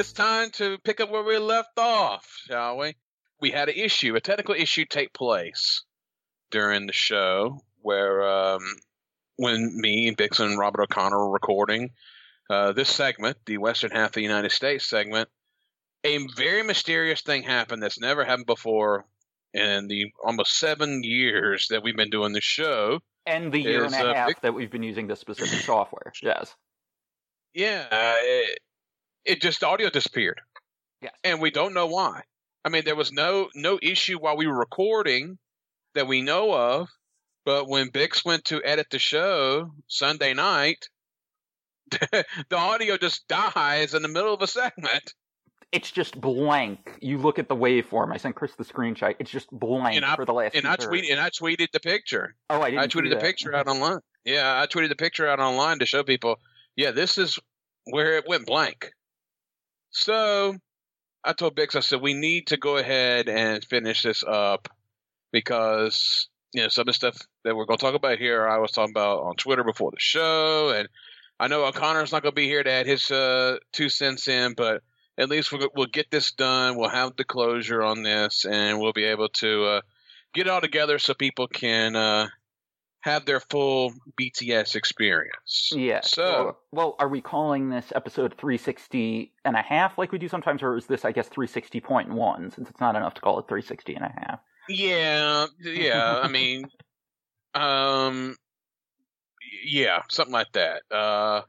It's time to pick up where we left off, shall we? We had an issue, a technical issue take place during the show where um, when me and Bix and Robert O'Connor were recording uh, this segment, the Western half of the United States segment, a very mysterious thing happened that's never happened before in the almost seven years that we've been doing the show. And the year Is, and a uh, half that we've been using this specific software. Yes. Yeah, uh, it, it just the audio disappeared. Yes. and we don't know why. I mean, there was no no issue while we were recording that we know of, but when Bix went to edit the show Sunday night, the audio just dies in the middle of a segment. It's just blank. You look at the waveform. I sent Chris the screenshot. It's just blank And I- for the last And I two tweet thirds. and I tweeted the picture. Oh, I didn't I tweeted the picture out online. Yeah, I tweeted the picture out online to show people, yeah, this is where it went blank. So I told Bix, I said, we need to go ahead and finish this up because, you know, some of the stuff that we're going to talk about here, I was talking about on Twitter before the show. And I know O'Connor's not going to be here to add his uh, two cents in, but at least we'll, we'll get this done. We'll have the closure on this and we'll be able to uh, get it all together so people can uh, have their full BTS experience. Yeah. So, well, are we calling this episode 360 and a half like we do sometimes, or is this, I guess, 360.1 since it's not enough to call it 360 and a half? yeah, yeah. I mean, um, yeah, something like that. Uh,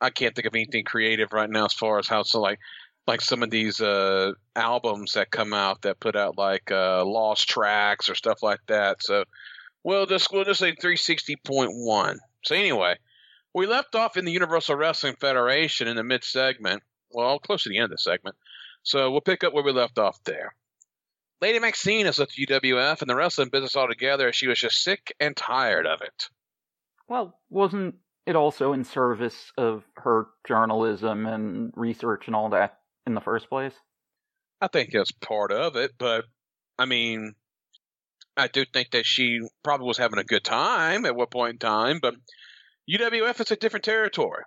I can't think of anything creative right now as far as how to like, like some of these uh albums that come out that put out like uh lost tracks or stuff like that. So we'll just we'll just say three sixty point one. So anyway, we left off in the Universal Wrestling Federation in the mid segment. Well, close to the end of the segment. So we'll pick up where we left off there. Lady Maxine has left UWF and the wrestling business altogether. She was just sick and tired of it. Well, wasn't it also in service of her journalism and research and all that in the first place? I think that's part of it, but I mean, I do think that she probably was having a good time at one point in time, but UWF is a different territory.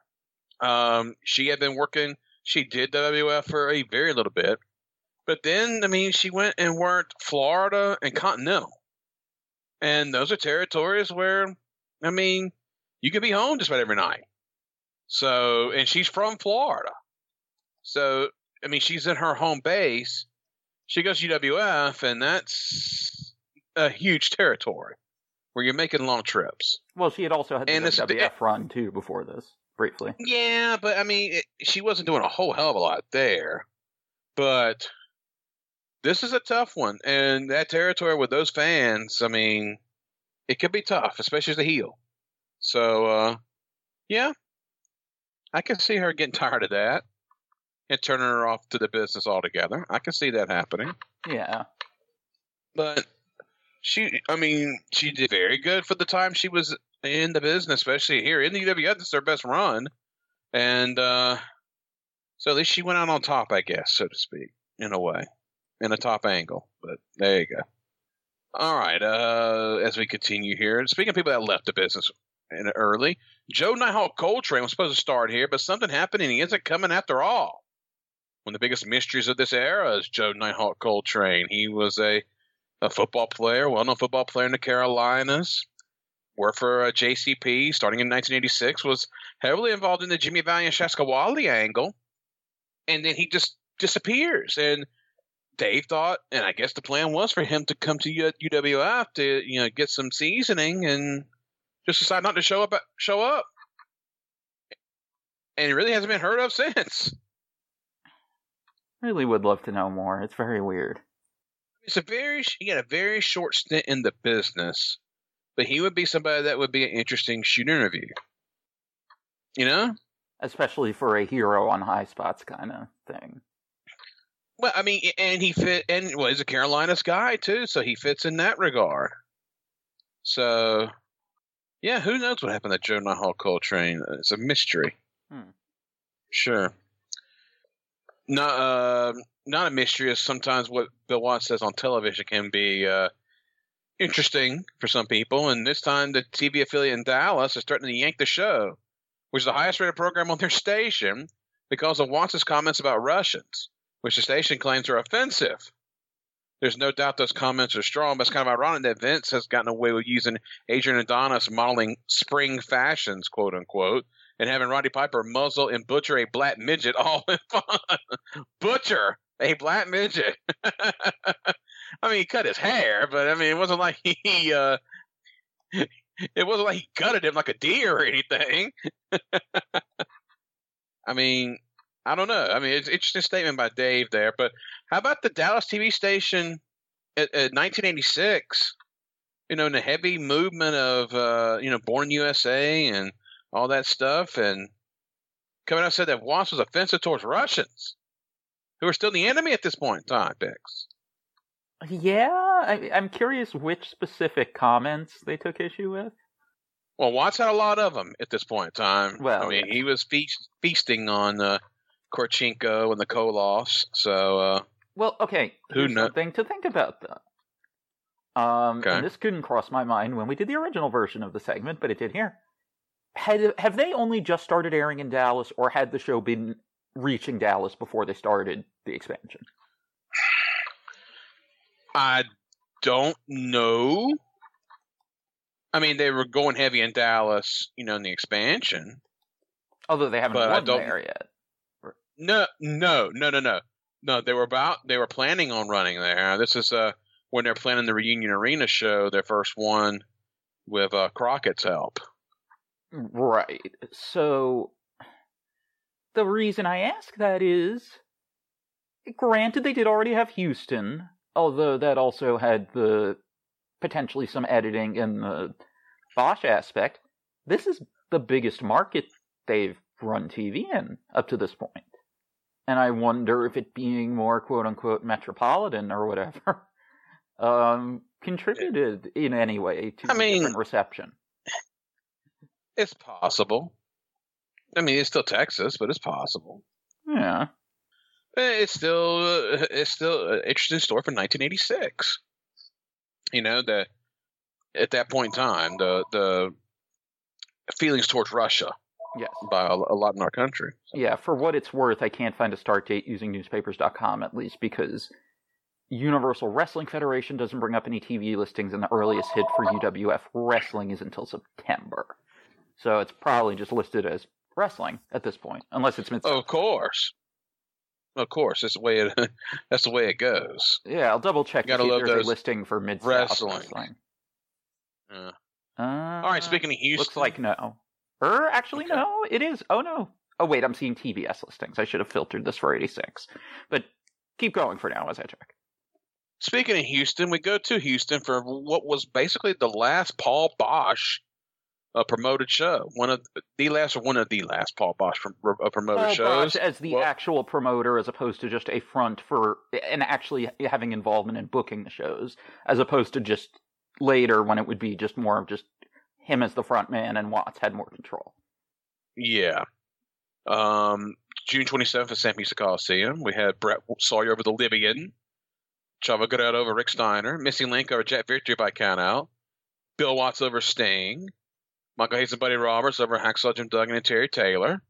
Um, she had been working, she did WWF for a very little bit, but then, I mean, she went and worked Florida and Continental. And those are territories where, I mean, you can be home just about every night. So, and she's from Florida. So, I mean, she's in her home base. She goes to UWF, and that's a huge territory where you're making long trips. Well, she had also had the And this- WWF run too before this, briefly. Yeah, but I mean, it, she wasn't doing a whole hell of a lot there. But this is a tough one, and that territory with those fans, I mean, it could be tough, especially as a heel. So, uh, yeah, I can see her getting tired of that and turning her off to the business altogether. I can see that happening. Yeah. but she i mean she did very good for the time she was in the business especially here. In the uwf this is her best run. And uh so at least she went out on top i guess so to speak in a way in a top angle. But there you go. All right uh as we continue here speaking of people that left the business in early joe nighthawk coltrane was supposed to start here but something happened and he isn't coming after all. One of the biggest mysteries of this era is joe nighthawk coltrane. He was a a football player, well-known football player in the Carolinas. Worked for uh, JCP starting in 1986. Was heavily involved in the Jimmy Valiant Shaska Whatley angle, and then he just disappears. And Dave thought, and I guess the plan was for him to come to UWF to you know get some seasoning, and just decide not to show up. Show up, and he really hasn't been heard of since. Really would love to know more. It's very weird. It's a very he had a very short stint in the business, but he would be somebody that would be an interesting shoot interview. You know? Especially for a hero on high spots kind of thing. Well, I mean, and he fit, and well, he's a Carolinas guy too, so he fits in that regard. So, yeah, who knows what happened to Joe Nighthawk Coltrane? It's a mystery. Hmm. Sure. Not, uh, not a mystery. Is sometimes what Bill Watts says on television can be uh, interesting for some people, and this time the TV affiliate in Dallas is starting to yank the show, which is the highest rated program on their station. because of Watts' comments about Russians, which the station claims are offensive. There's no doubt those comments are strong, but it's kind of ironic that Vince has gotten away with using Adrian Adonis modeling spring fashions, quote unquote, and having Roddy Piper muzzle and butcher a black midget all in fun. butcher a black midget. I mean, he cut his hair, but I mean, it wasn't like he, uh, it wasn't like he gutted him like a deer or anything. I mean, I don't know. I mean, it's interesting statement by Dave there, but how about the Dallas TV station at, at 1986? You know, in the heavy movement of uh, you know, Born USA and all that stuff, and coming out said that Watts was offensive towards Russians, who are still the enemy at this point in time. Dix. Yeah, I, I'm curious which specific comments they took issue with. Well, Watts had a lot of them at this point in time. Well, I mean, yeah. he was feast, feasting on uh, Korchenko and the Koloffs. So, uh, Well, okay. Who Here's kno- something to think about, though. Um, Okay. and this couldn't cross my mind when we did the original version of the segment, but it did here. Had have they only just started airing in Dallas, or had the show been reaching Dallas before they started the expansion? I don't know. I mean, they were going heavy in Dallas, you know, in the expansion. Although they haven't But won there yet. No, no, no, no, no, no. They were about. They were planning on running there. This is uh when they're planning the reunion arena show, their first one with uh, Crockett's help. Right. So the reason I ask that is granted they did already have Houston, although that also had the potentially some editing and the Boesch aspect. This is the biggest market they've run TV in up to this point. And I wonder if it being more quote unquote metropolitan or whatever um contributed in any way to I the mean- different reception. It's possible. I mean, it's still Texas, but it's possible. Yeah. Eh, It's still uh, it's still an interesting story from 1986. You know that at that point in time, the the feelings towards Russia Yes. by a, a lot in our country. Yeah, for what it's worth, I can't find a start date using newspapers.com at least because Universal Wrestling Federation doesn't bring up any TV listings, and the earliest hit for UWF Wrestling is until September. So it's probably just listed as wrestling at this point, unless it's mid. Of course, of course, that's the way it that's the way it goes. Yeah, I'll double check to Gotta if love there's those a listing for mid wrestling. wrestling. Yeah. Uh, All right, speaking of Houston, looks like no. Or actually, Okay. no, it is. Oh no. Oh wait, I'm seeing TBS listings. I should have filtered this for 86. But keep going for now as I check. Speaking of Houston, we go to Houston for what was basically the last Paul Boesch uh, promoted show. One of the last, or one of the last Paul Boesch prom- uh, promoted Paul shows. Boesch as the Well- actual promoter, as opposed to just a front for and actually having involvement in booking the shows, as opposed to just later when it would be just more of just him as the front man and Watts had more control. Yeah. Um, June 27th at San Pisa Coliseum. We had Brett Sawyer over the Libyan, Chavo Guerrero over Rick Steiner, Missy Link over Jet Victory by countout, Bill Watts over Sting, Michael Hayes and Buddy Roberts over Hacksaw Jim Duggan and Terry Taylor,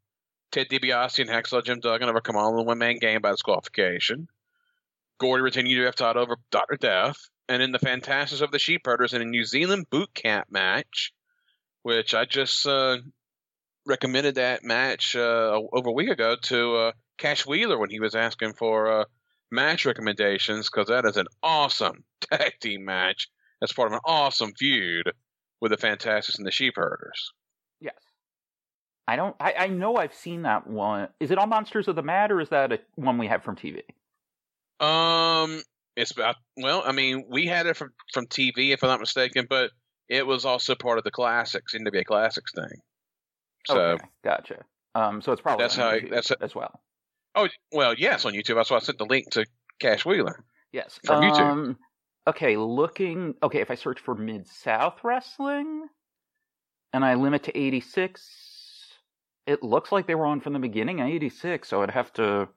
Ted DiBiase and Hacksaw Jim Duggan over Kamal in the one man game by disqualification, Gordy retaining UF title over Dr. Death, and in the Fantastics of the Sheepherders in a New Zealand boot camp match, which I just uh, recommended that match uh, over a week ago to uh, Cash Wheeler when he was asking for uh, match recommendations because that is an awesome tag team match. That's part of an awesome feud with the Fantastics and the Sheepherders. Yes. I don't. I, I know I've seen that one. Is it on Monsters of the Mad or is that a one we have from TV? Um, it's about well, I mean, we had it from from TV if I'm not mistaken, but it was also part of the classics NWA Classics thing. So, okay, gotcha. Um, so it's probably That's on how I- that's- as well. oh well, yes, on YouTube. That's why I sent the link to Cash Wheeler. Yes. From YouTube. Okay, looking. Okay, if I search for Mid South Wrestling and I limit to 86, it looks like they were on from the beginning in 86, so I'd have to.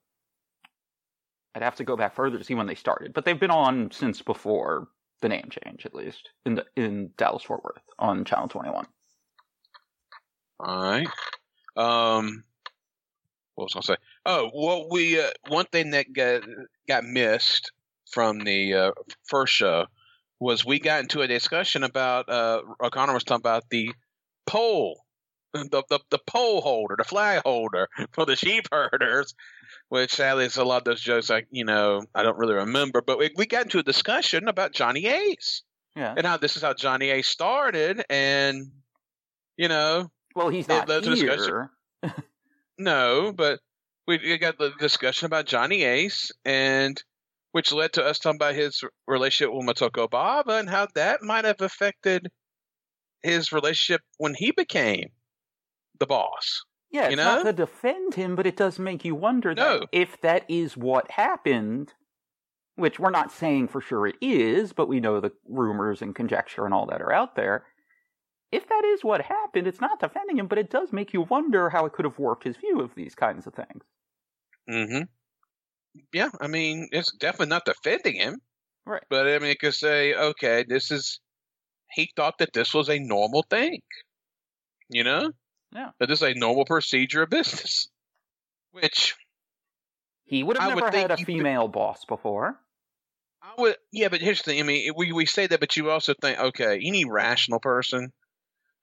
I'd have to go back further to see when they started, but they've been on since before the name change, at least in the, in Dallas Fort Worth on Channel 21. All right. Um, what was I to say? Oh, well, we uh, one thing that got got missed from the uh, first show was we got into a discussion about uh, O'Connor was talking about the pole, the, the the pole holder, the flag holder for the sheep herders, which sadly is a lot of those jokes I you know I don't really remember, but we, we got into a discussion about Johnny Ace Yeah. and how this is how Johnny Ace started, and you know Well, he's it not discussion. here. no, but we we got the discussion about Johnny Ace, and which led to us talking about his relationship with Motoko Baba and how that might have affected his relationship when he became the boss. Yeah, it's You not know? to defend him, but it does make you wonder No. that if that is what happened, which we're not saying for sure it is, but we know the rumors and conjecture and all that are out there. If that is what happened, it's not defending him, but it does make you wonder how it could have warped his view of these kinds of things. Mm-hmm. Yeah, I mean, it's definitely not defending him. Right. But I mean, it could say, okay, this is. He thought that this was a normal thing. You know? Yeah. That this is a normal procedure of business. Which He would have I would never had a female boss before. I would, yeah, but here's the thing. I mean, we we say that, but you also think, okay, any rational person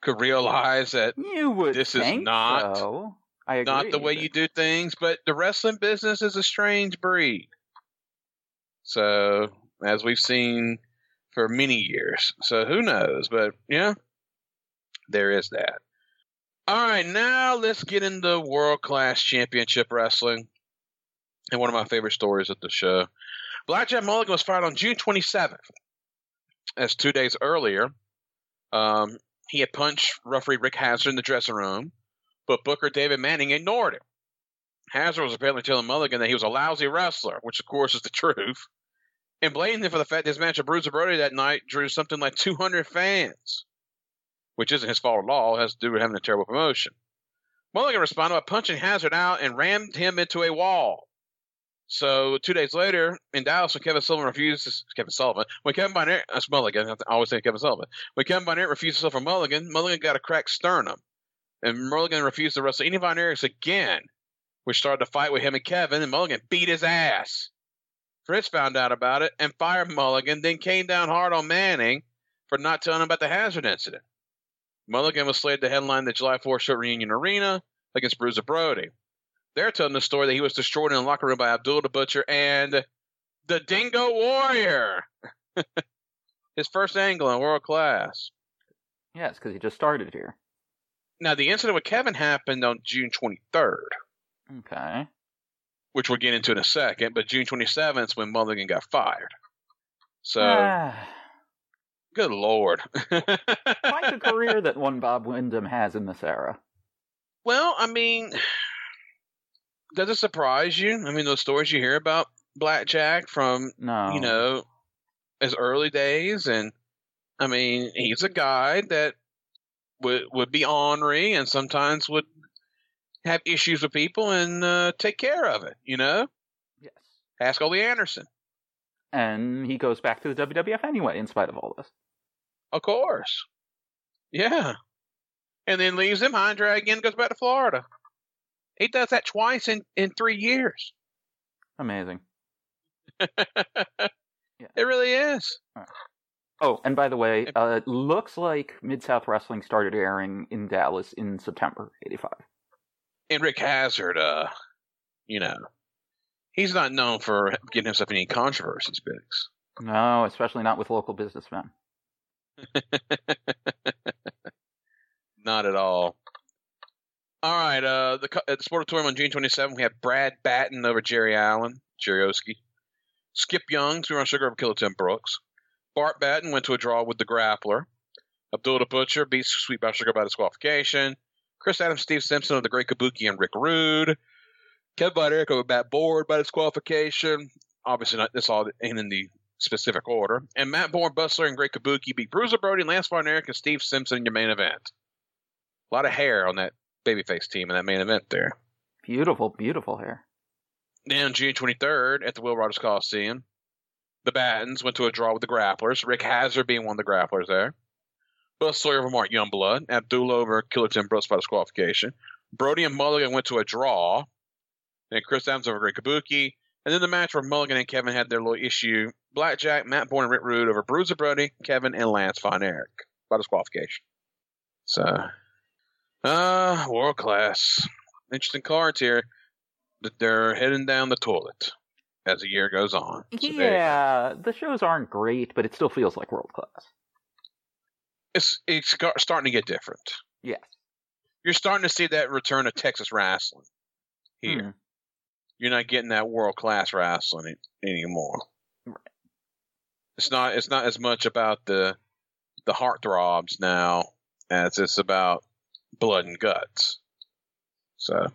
could realize that You would This is not- so. I agree. not the way you do things. But the wrestling business is a strange breed. So, as we've seen for many years, so who knows? But yeah, there is that. All right, now let's get into world class championship wrestling, and one of my favorite stories of the show. Blackjack Mulligan was fired on June 27th, as two days earlier. Um, he had punched referee Rick Hazard in the dressing room, but Booker David Manning ignored him. Hazard was apparently telling Mulligan that he was a lousy wrestler, which of course is the truth, and blamed him for the fact that his match with Bruiser Brody that night drew something like 200 fans, which isn't his fault at all. It has to do with having a terrible promotion. Mulligan responded by punching Hazard out and rammed him into a wall. So two days later, in Dallas, when Kevin Sullivan refuses Kevin Sullivan, when Kevin Barnett, that's Mulligan. I always say Kevin Sullivan. When Kevin Barnett refused to suffer Mulligan, Mulligan got a cracked sternum, and Mulligan refused to wrestle any Von Erichs again, which started a fight with him and Kevin, and Mulligan beat his ass. Fritz found out about it and fired Mulligan, then came down hard on Manning for not telling him about the Hazard incident. Mulligan was slated to headline the July 4th show at Reunion Arena against Bruiser Brody. They're telling the story that he was destroyed in the locker room by Abdul the Butcher and the Dingo Warrior. His first angle in world class. Yes, because he just started here. Now, the incident with Kevin happened on June 23rd, Okay. which we'll get into in a second, but June 27th is when Mulligan got fired. So, Ah, good lord. quite the career that one Bob Windham has in this era. well, I mean, does it surprise you? I mean, those stories you hear about Blackjack from No. you know, his early days, and I mean, he's a guy that would would be ornery and sometimes would have issues with people and uh, take care of it. You know, Yes. ask Ole Anderson, And he goes back to the WWF anyway, in spite of all this. of course. Yeah, and then leaves him high and dry again. Goes back to Florida. He does that twice in in three years. Amazing. It really is. Oh, and by the way, uh, it looks like Mid South Wrestling started airing in Dallas in September '85. And Rick Hazard, uh, you know, he's not known for getting himself any controversies, Bix. No, especially not with local businessmen. Not at all. All right, uh, the at the Sportatorium on June 27, we have Brad Batten over Jerry Allen, Jerry Oski. Skip Young, Super Sugar over Killer Tim Brooks. Bart Batten went to a draw with the Grappler. Abdul the Butcher beats Sweet Bob Sugar by disqualification. Chris Adams, Steve Simpson of the Great Kabuki, and Rick Rude. Kevin Von Erich over Matt Borne by disqualification. Obviously, not this all ain't in the specific order. And Matt Borne, Bustler, and Great Kabuki beat Bruiser Brody, Lance Von Erich, and Steve Simpson in your main event. A lot of hair on that babyface team in that main event there. Beautiful, beautiful hair. Then June 23rd at the Will Rogers Coliseum, the Battens went to a draw with the Grapplers. Rick Hazard being one of the Grapplers there. Bustler over Mark Youngblood. Abdullah over Killer Tim Brooks by disqualification. Brody and Mulligan went to a draw. Then Chris Adams over Great Kabuki. And then the match where Mulligan and Kevin had their little issue. Blackjack, Matt Borne, and Rick Rude over Bruiser Brody, Kevin, and Lance Von Erich by disqualification. So, uh, world class. Interesting cards here. They're heading down the toilet as the year goes on. So they- yeah, the shows aren't great, but it still feels like world class. it's it's starting to get different. Yes. You're starting to see that return of Texas wrestling here. Hmm. You're not getting that world class wrestling anymore. Right. It's not. It's not as much about the the heartthrobs now as it's about blood and guts. So,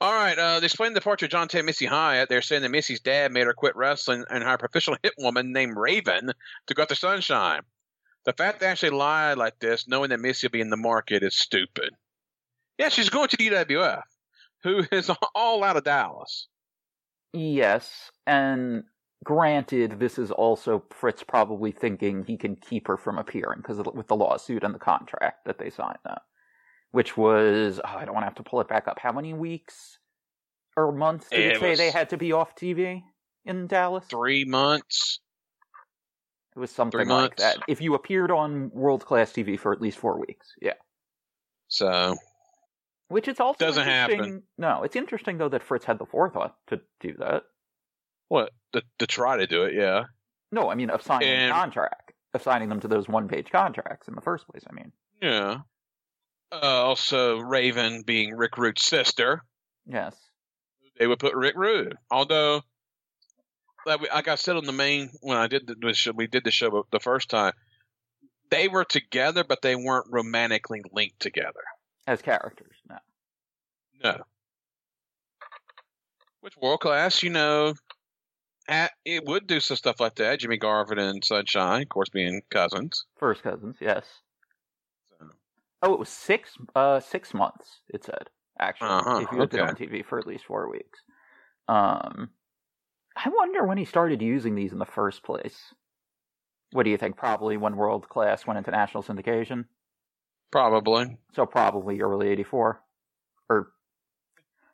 all right. Uh, they explained the departure of John Ted Missy Hyatt. They're saying that Missy's dad made her quit wrestling and hire a professional hit woman named Raven to go after Sunshine. The fact that they actually lied like this, knowing that Missy will be in the market, is stupid. Yeah, she's going to DWF, who is all out of Dallas. Yes, and granted, this is also Fritz probably thinking he can keep her from appearing because with the lawsuit and the contract that they signed now, which was oh, I don't want to have to pull it back up. How many weeks or months did it, It say they had to be off TV in Dallas? Three months. It was something three like months. that. If you appeared on world class TV for at least four weeks, yeah. So Which is also Doesn't happen. No, it's interesting though that Fritz had the forethought to do that. what to, to try to do it? Yeah. No, I mean of signing And- a contract, of signing them to those one-page contracts in the first place. I mean, Yeah. Uh, also, Raven being Rick Rude's sister, yes, they would put Rick Rude. Although, like, we- like I said on the main when I did the, show, we did the show the first time. They were together, but they weren't romantically linked together. as characters. No. No. Which world class, you know, at, it would do some stuff like that. Jimmy Garvin and Sunshine, of course, being cousins. First cousins, yes. Oh, it was six uh six months, it said, actually, Uh-huh, if you had been okay. on TV for at least four weeks. Um I wonder when he started using these in the first place. What do you think? Probably when World Class went into national syndication? probably So probably early eighty four. Or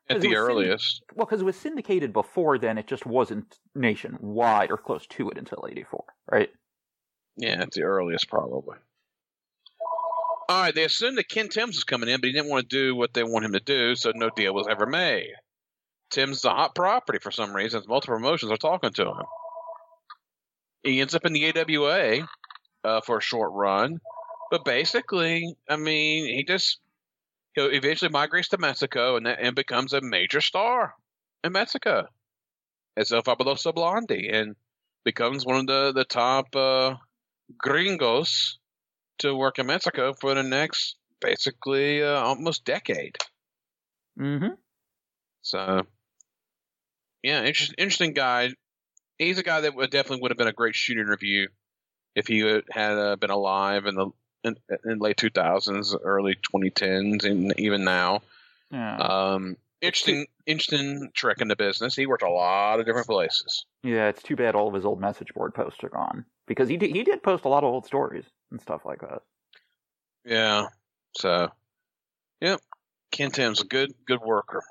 at the earliest. well, because it was syndicated before then, it just wasn't nationwide or close to it until eighty four, right? Yeah, at the earliest, probably. All right, they assumed that Ken Timbs was coming in, but he didn't want to do what they want him to do, so no deal was ever made. Timbs is a hot property for some reason. Multiple promotions are talking to him. He ends up in the AWA uh, for a short run, but basically, I mean, he just he eventually migrates to Mexico and, and becomes a major star in Mexico as El Fabuloso Blondie and becomes one of the the top uh, gringos to work in Mexico for the next basically uh, almost decade. Mm-hmm. So, yeah, interesting, interesting guy. He's a guy that would definitely would have been a great shooting review if he had, had uh, been alive in the in, in late 2000s, early 2010s, and even now. Yeah. Um, interesting, interesting trick in the business. He worked a lot of different places. Yeah, it's too bad all of his old message board posts are gone because he did, he did post a lot of old stories and stuff like that. Yeah. So, yep. Ken Timbs a good, good worker.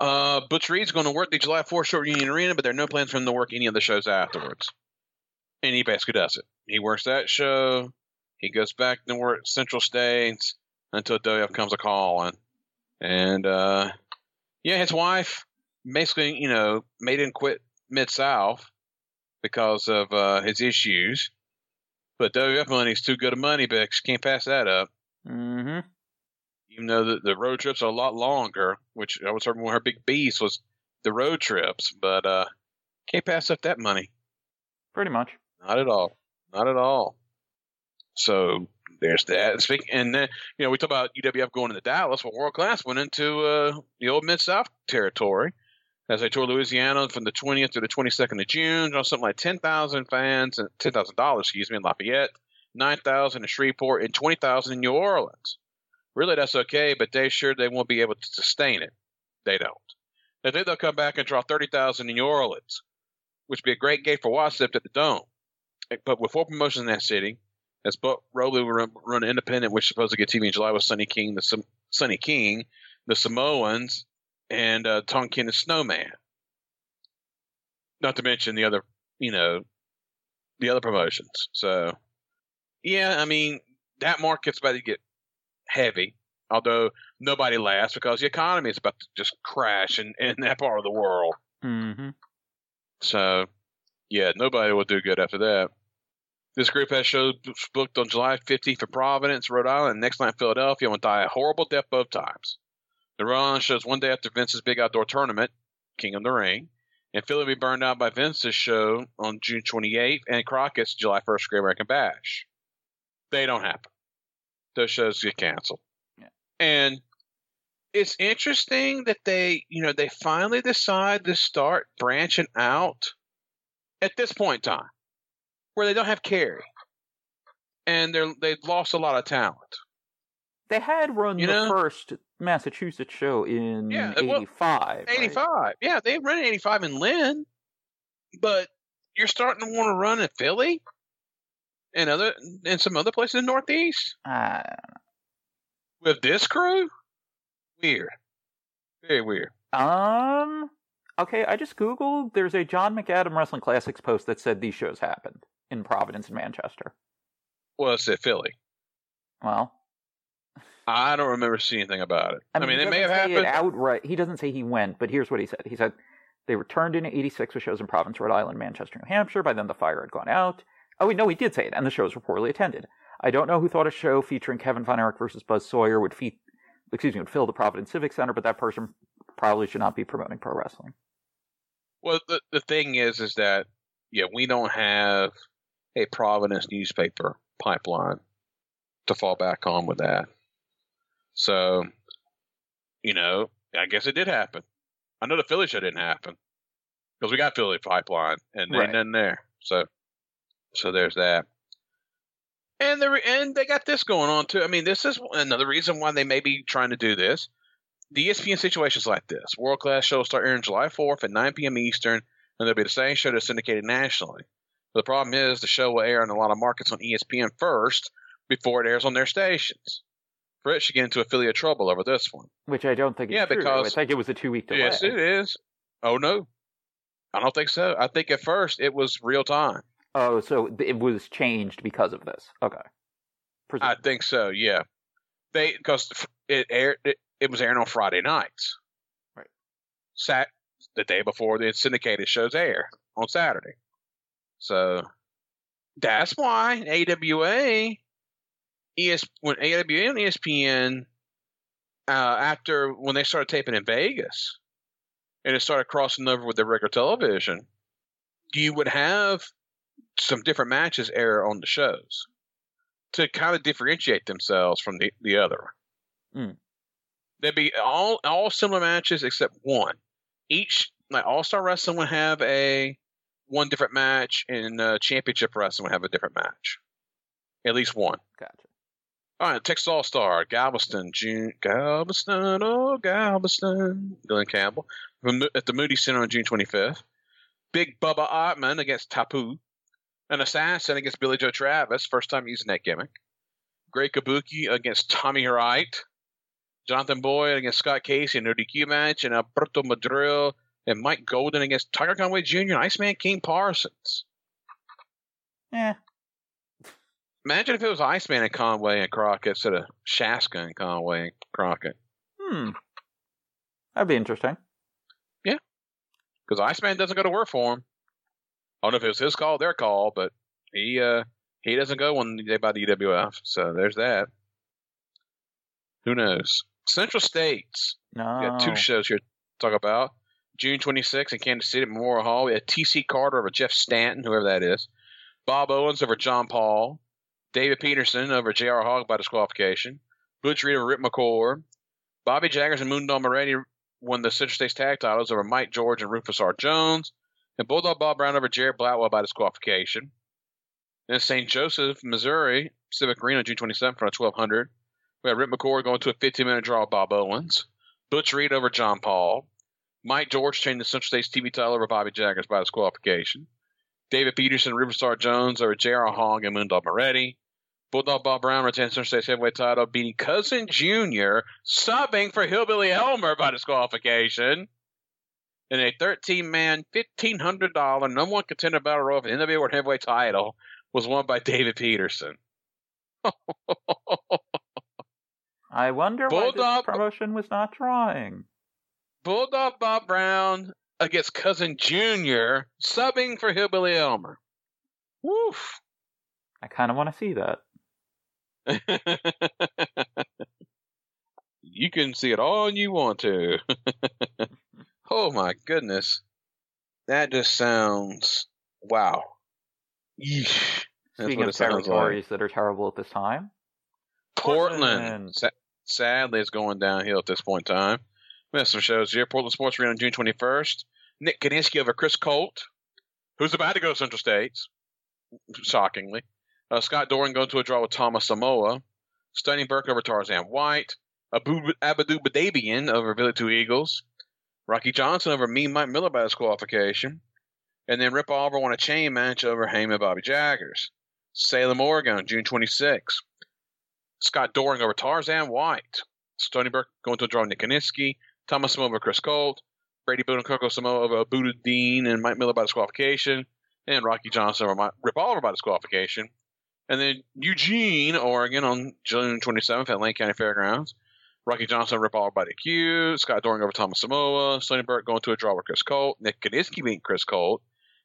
Uh, Butch Reed's going to work the July 4th Short Union Arena, but there are no plans for him to work any of the shows afterwards. And he basically does it. He works that show. He goes back to work Central States until WF comes a call And, uh, yeah, his wife basically, you know, made him quit Mid South because of uh, his issues. But WF money's too good of money, Bix. Can't pass that up. Mm-hmm. Even though the, the road trips are a lot longer, which I was hoping one of her big bees was the road trips, but uh, can't pass up that money. Pretty much. Not at all. Not at all. So there's that. And then you know we talk about UWF going into Dallas. Well, World Class went into uh, the old Mid South territory as they toured Louisiana from the 20th to the 22nd of June. On something like 10,000 fans and ten thousand dollars, excuse me, in Lafayette, 9,000 in Shreveport, and 20,000 in New Orleans. Really, that's okay, but they sure they won't be able to sustain it. They don't. They think they'll come back and draw 30,000 in New Orleans, which would be a great gate for Wasip at the Dome. But with four promotions in that city, as Buck Robley will run, run independent, which is supposed to get TV in July with Sonny King, the Sam- Sonny King, the Samoans, and uh, Tonkin the Snowman. Not to mention the other, you know, the other promotions. So, yeah, I mean, that market's about to get heavy. Although nobody lasts because the economy is about to just crash in, in that part of the world. Mm-hmm. So, yeah, nobody will do good after that. This group has shows booked on July 15th for Providence, Rhode Island, next night Philadelphia, and die a horrible death both times. The Rhode Island shows one day after Vince's big outdoor tournament, King of the Ring, and Philly will be burned out by Vince's show on June 28th, and Crockett's July 1st Great American Bash. They don't happen. Those shows get canceled. Yeah. And it's interesting that they, you know, they finally decide to start branching out at this point in time where they don't have Kerry. And they're they've lost a lot of talent. They had run You the know? first Massachusetts show in Yeah, well, '85. right? 85. Yeah, they ran 85 in Lynn, but you're starting to want to run in Philly and other and some other places in the Northeast Uh, with this crew. Weird, very weird. um. Okay, I just googled. There's a John McAdam Wrestling Classics post that said these shows happened in Providence and Manchester. Well, it's at Philly. Well, I don't remember seeing anything about it. I mean, he it may have say happened. Outright. He doesn't say he went, but here's what he said. He said they returned in '86 with shows in Providence, Rhode Island, Manchester, New Hampshire. By then, the fire had gone out. Oh, wait, no, he did say it, and the shows were poorly attended. I don't know who thought a show featuring Kevin Von Erich versus Buzz Sawyer would feed, excuse me, would fill the Providence Civic Center, but that person probably should not be promoting pro wrestling. Well, the the thing is, is that yeah, we don't have a Providence newspaper pipeline to fall back on with that. So, you know, I guess it did happen. I know the Philly show didn't happen because we got Philly pipeline and Right. ain't there. So, so there's that. And the and they got this going on too. I mean, this is another reason why they may be trying to do this. The ESPN situations like this. World class shows start airing July 4th at 9 p.m. Eastern, and there'll be the same show that's syndicated nationally. The problem is the show will air in a lot of markets on ESPN first before it airs on their stations. Fritz should get into affiliate trouble over this one. Which I don't think is Yeah, true. because- I think it was a two week delay. Yes, it is. Oh no, I don't think so. I think at first it was real time. Oh, so it was changed because of this. Okay. Presu- I think so. Yeah, they because it aired. It, it was airing on Friday nights. Right. Sat the day before the syndicated shows air on Saturday. So that's why AWA, ES when AWA and ESPN uh, after when they started taping in Vegas and it started crossing over with the regular television, you would have some different matches air on the shows to kind of differentiate themselves from the, the other. Hmm. There'd be all all similar matches except one. Each like All Star Wrestling would have a one different match, and uh, Championship Wrestling would have a different match. At least one. gotcha. All right, Texas All Star, Galveston, June, Galveston, oh Galveston, Glenn Campbell from, at the Moody Center on June 25th. Big Bubba Ottman against Tapu, an assassin against Billy Joe Travis, first time using that gimmick. Great Kabuki against Tommy Wright. Jonathan Boyd against Scott Casey in an ODQ match, and Alberto Madril and Mike Golden against Tiger Conway Jr. and Iceman King Parsons. Yeah. Imagine if it was Iceman and Conway and Crockett instead of Shaska and Conway and Crockett. Hmm. That'd be interesting. Yeah. Because Iceman doesn't go to work for him. I don't know if it was his call, their call, but he uh he doesn't go when they buy the UWF. So there's that. Who knows? Central States. No. We got two shows here to talk about. June 26th in Kansas City Memorial Hall. We had TC Carter over Jeff Stanton, whoever that is. Bob Owens over John Paul. David Peterson over J.R. Hogg by disqualification. Butch Reed over Rip McCord. Bobby Jaggers and Moondog Moretti won the Central States tag titles over Mike George and Rufus R. Jones. And Bulldog Bob Brown over Jared Blatwell by disqualification. Then St. Joseph, Missouri, Civic Arena, June 27th for 1200. We had Rip McCord going to a 15 minute draw with Bob Owens. Butch Reed over John Paul. Mike George changed the Central States TV title over Bobby Jaggers by disqualification. David Peterson, Riverstar Jones over J.R. Hong and Moondog Moretti. Bulldog Bob Brown retains Central State's heavyweight title, beating Cousin Jr., subbing for Hillbilly Elmer by disqualification. In a 13 man, $1,500 number one contender battle royal for the NWA World Heavyweight title was won by David Peterson. I wonder why Bulldog- this promotion was not drawing. Bulldog Bob Brown against Cousin Jr., subbing for Hillbilly Elmer. Woof. I kind of want to see that. you can see it all you want to. oh my goodness. That just sounds wow. Yeesh. Speaking of it sounds like. territories that are terrible at this time, Portland. Portland. Sa- sadly, is going downhill at this point in time. Some shows here. Portland Sports Arena on June 21st. Nick Kiniski over Chris Colt, who's about to go to Central States, shockingly. Uh, Scott Doran going to a draw with Thomas Samoa. Stunning Burke over Tarzan White. Abu Abadu Badabian over Billy Two Eagles. Rocky Johnson over Me Mike Miller by disqualification. And then Rip Oliver won a chain match over Heyman Bobby Jaggers. Salem, Oregon, June 26th. Scott Doring over Tarzan White. Stony Burke going to a draw Nick Kiniski. Thomas Samoa over Chris Colt. Brady Boone Coco Samoa over Buddha Dean and Mike Miller by disqualification. And Rocky Johnson over Mike, Rip Oliver by disqualification. And then Eugene, Oregon on June 27th at Lane County Fairgrounds. Rocky Johnson Rip Oliver by DQ. Scott Doring over Thomas Samoa. Stony Burke going to a draw with Chris Colt. Nick Kiniski beating Chris Colt.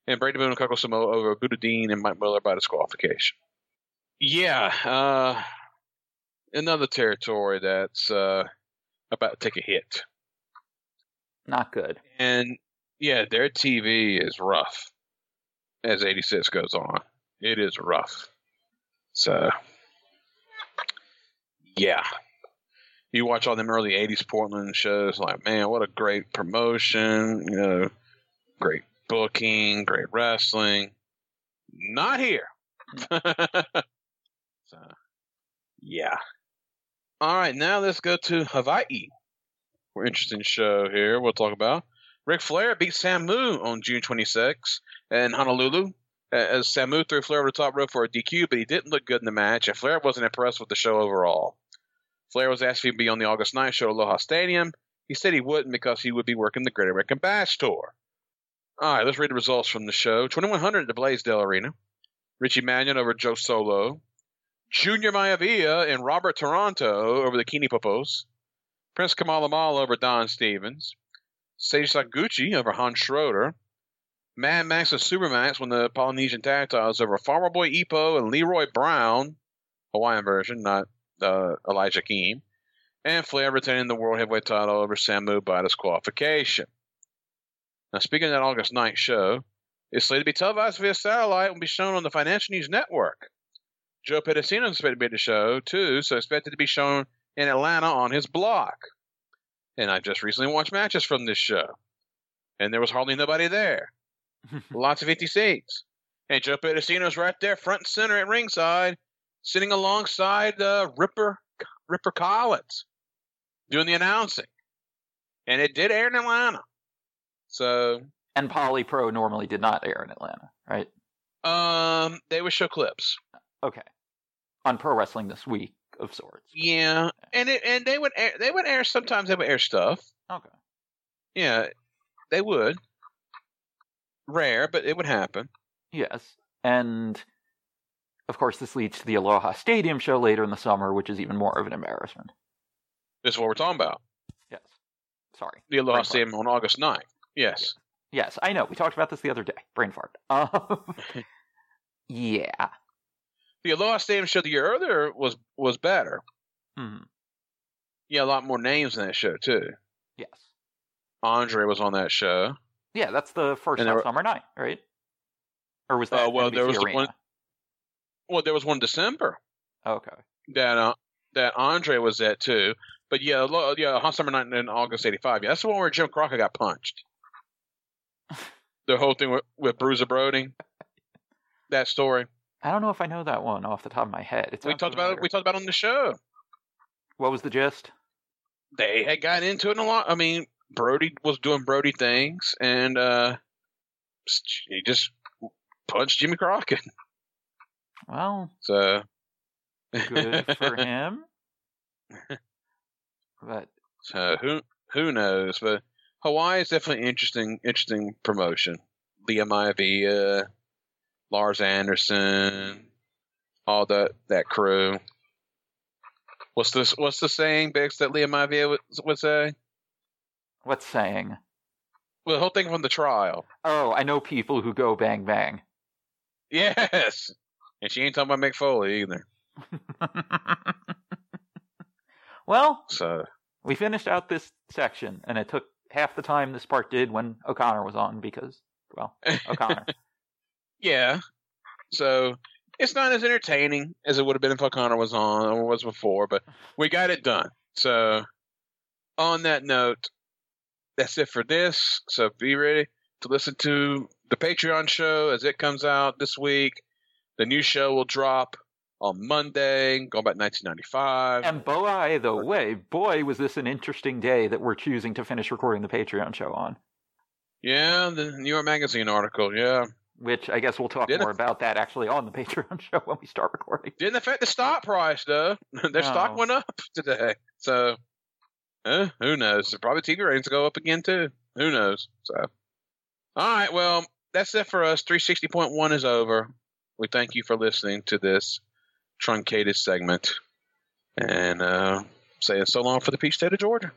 And Brady Boone and Coco Samoa over Buddha Dean and Mike Miller by disqualification. Yeah, uh, another territory that's uh, about to take a hit. Not good. And yeah, their TV is rough as 86 goes on. It is rough. So, yeah. You watch all them early 80s Portland shows, like, man, what a great promotion, you know, great booking, great wrestling. Not here. so, yeah. All right, now let's go to Hawaii. We're interesting show here. We'll talk about Ric Flair beat Samu on June 26 in Honolulu. As Samu threw Flair over the top rope for a DQ, but he didn't look good in the match, and Flair wasn't impressed with the show overall. Flair was asked if he'd be on the August 9th show at Aloha Stadium. He said he wouldn't because he would be working the Great American Bash Tour. All right, let's read the results from the show. 2100 at the Blaisdell Arena. Richie Mannion over Joe Solo. Junior Maivia and Robert Toronto over the Kini Popos. Prince Kamal Amal over Don Stevens. Sage Saguchi over Hans Schroeder. Mad Max and Supermax won the Polynesian tag titles over Farmer Boy Epo and Leroy Brown, Hawaiian version, not uh, Elijah Keem. And Flair retaining the World Heavyweight title over Samu by disqualification. Now, speaking of that August 9th show, it's slated to be televised via satellite and be shown on the Financial News Network. Joe Pedicino is expected to be at the show, too, so expected to be shown in Atlanta on his block. And I just recently watched matches from this show, and there was hardly nobody there. Lots of empty seats. And Joe Pedicino's right there, front and center at ringside, sitting alongside uh, Ripper Ripper Collins, doing the announcing. And it did air in Atlanta. So and Poly Pro normally did not air in Atlanta, right? um, they would show clips. Okay. On Pro Wrestling This Week of sorts. Yeah, and it and they would air, they would air sometimes they would air stuff. Okay. Yeah, they would. Rare, but it would happen. Yes. And of course, this leads to the Aloha Stadium show later in the summer, which is even more of an embarrassment. This is what we're talking about. Yes. Sorry. The Aloha. Stadium on August 9th. Yes. Yes, I know. We talked about this the other day. Brain fart. Um, yeah. The Aloha Stadium show the year earlier was was better. Hmm. Yeah, a lot more names in that show too. Yes. Andre was on that show. Yeah, that's the first And were- summer night, right? Or was that Uh, well, NBC there was the one- Well, there was one December Okay. that uh, that Andre was at too. But yeah, yeah, Hot Summer Night in August '85. Yeah, that's the one where Jim Crockett got punched. the whole thing with, with Bruiser Brody. That story I don't know if I know that one off the top of my head. It we talked about. It, we talked about it on the show. What was the gist? They had gotten into it a lot. I mean, Brody was doing Brody things, and uh, he just punched Jimmy Crockett. Well, So Good for him. But So who who knows? But Hawaii is definitely interesting. Interesting promotion. Lia Maivia, Lars Anderson, all that that crew. What's this? What's the saying, Bix, that Lia Maivia would, would say? what's saying? Well, the whole thing from the trial. Oh, I know people who go bang bang. Yes, and she ain't talking about Mick Foley either. well, So we finished out this section, and it took half the time this part did when O'Connor was on because, well, O'Connor. Yeah, so it's not as entertaining as it would have been if O'Connor was on or was before, but we got it done. So on that note, that's it for this. So be ready to listen to the Patreon show as it comes out this week. The new show will drop on Monday, going back 1995. and by the way, boy, was this an interesting day that we're choosing to finish recording the Patreon show on. yeah, the New York Magazine article. Yeah, Which I guess we'll talk Did it- more about that actually on the Patreon show when we start recording. didn't affect the stock price though. Their stock went up today. So, uh, who knows? Probably TV ratings go up again too. Who knows? So, all right. Well, that's it for us. 360.1 is over. We thank you for listening to this truncated segment, and uh, saying so long for the Peach State of Georgia.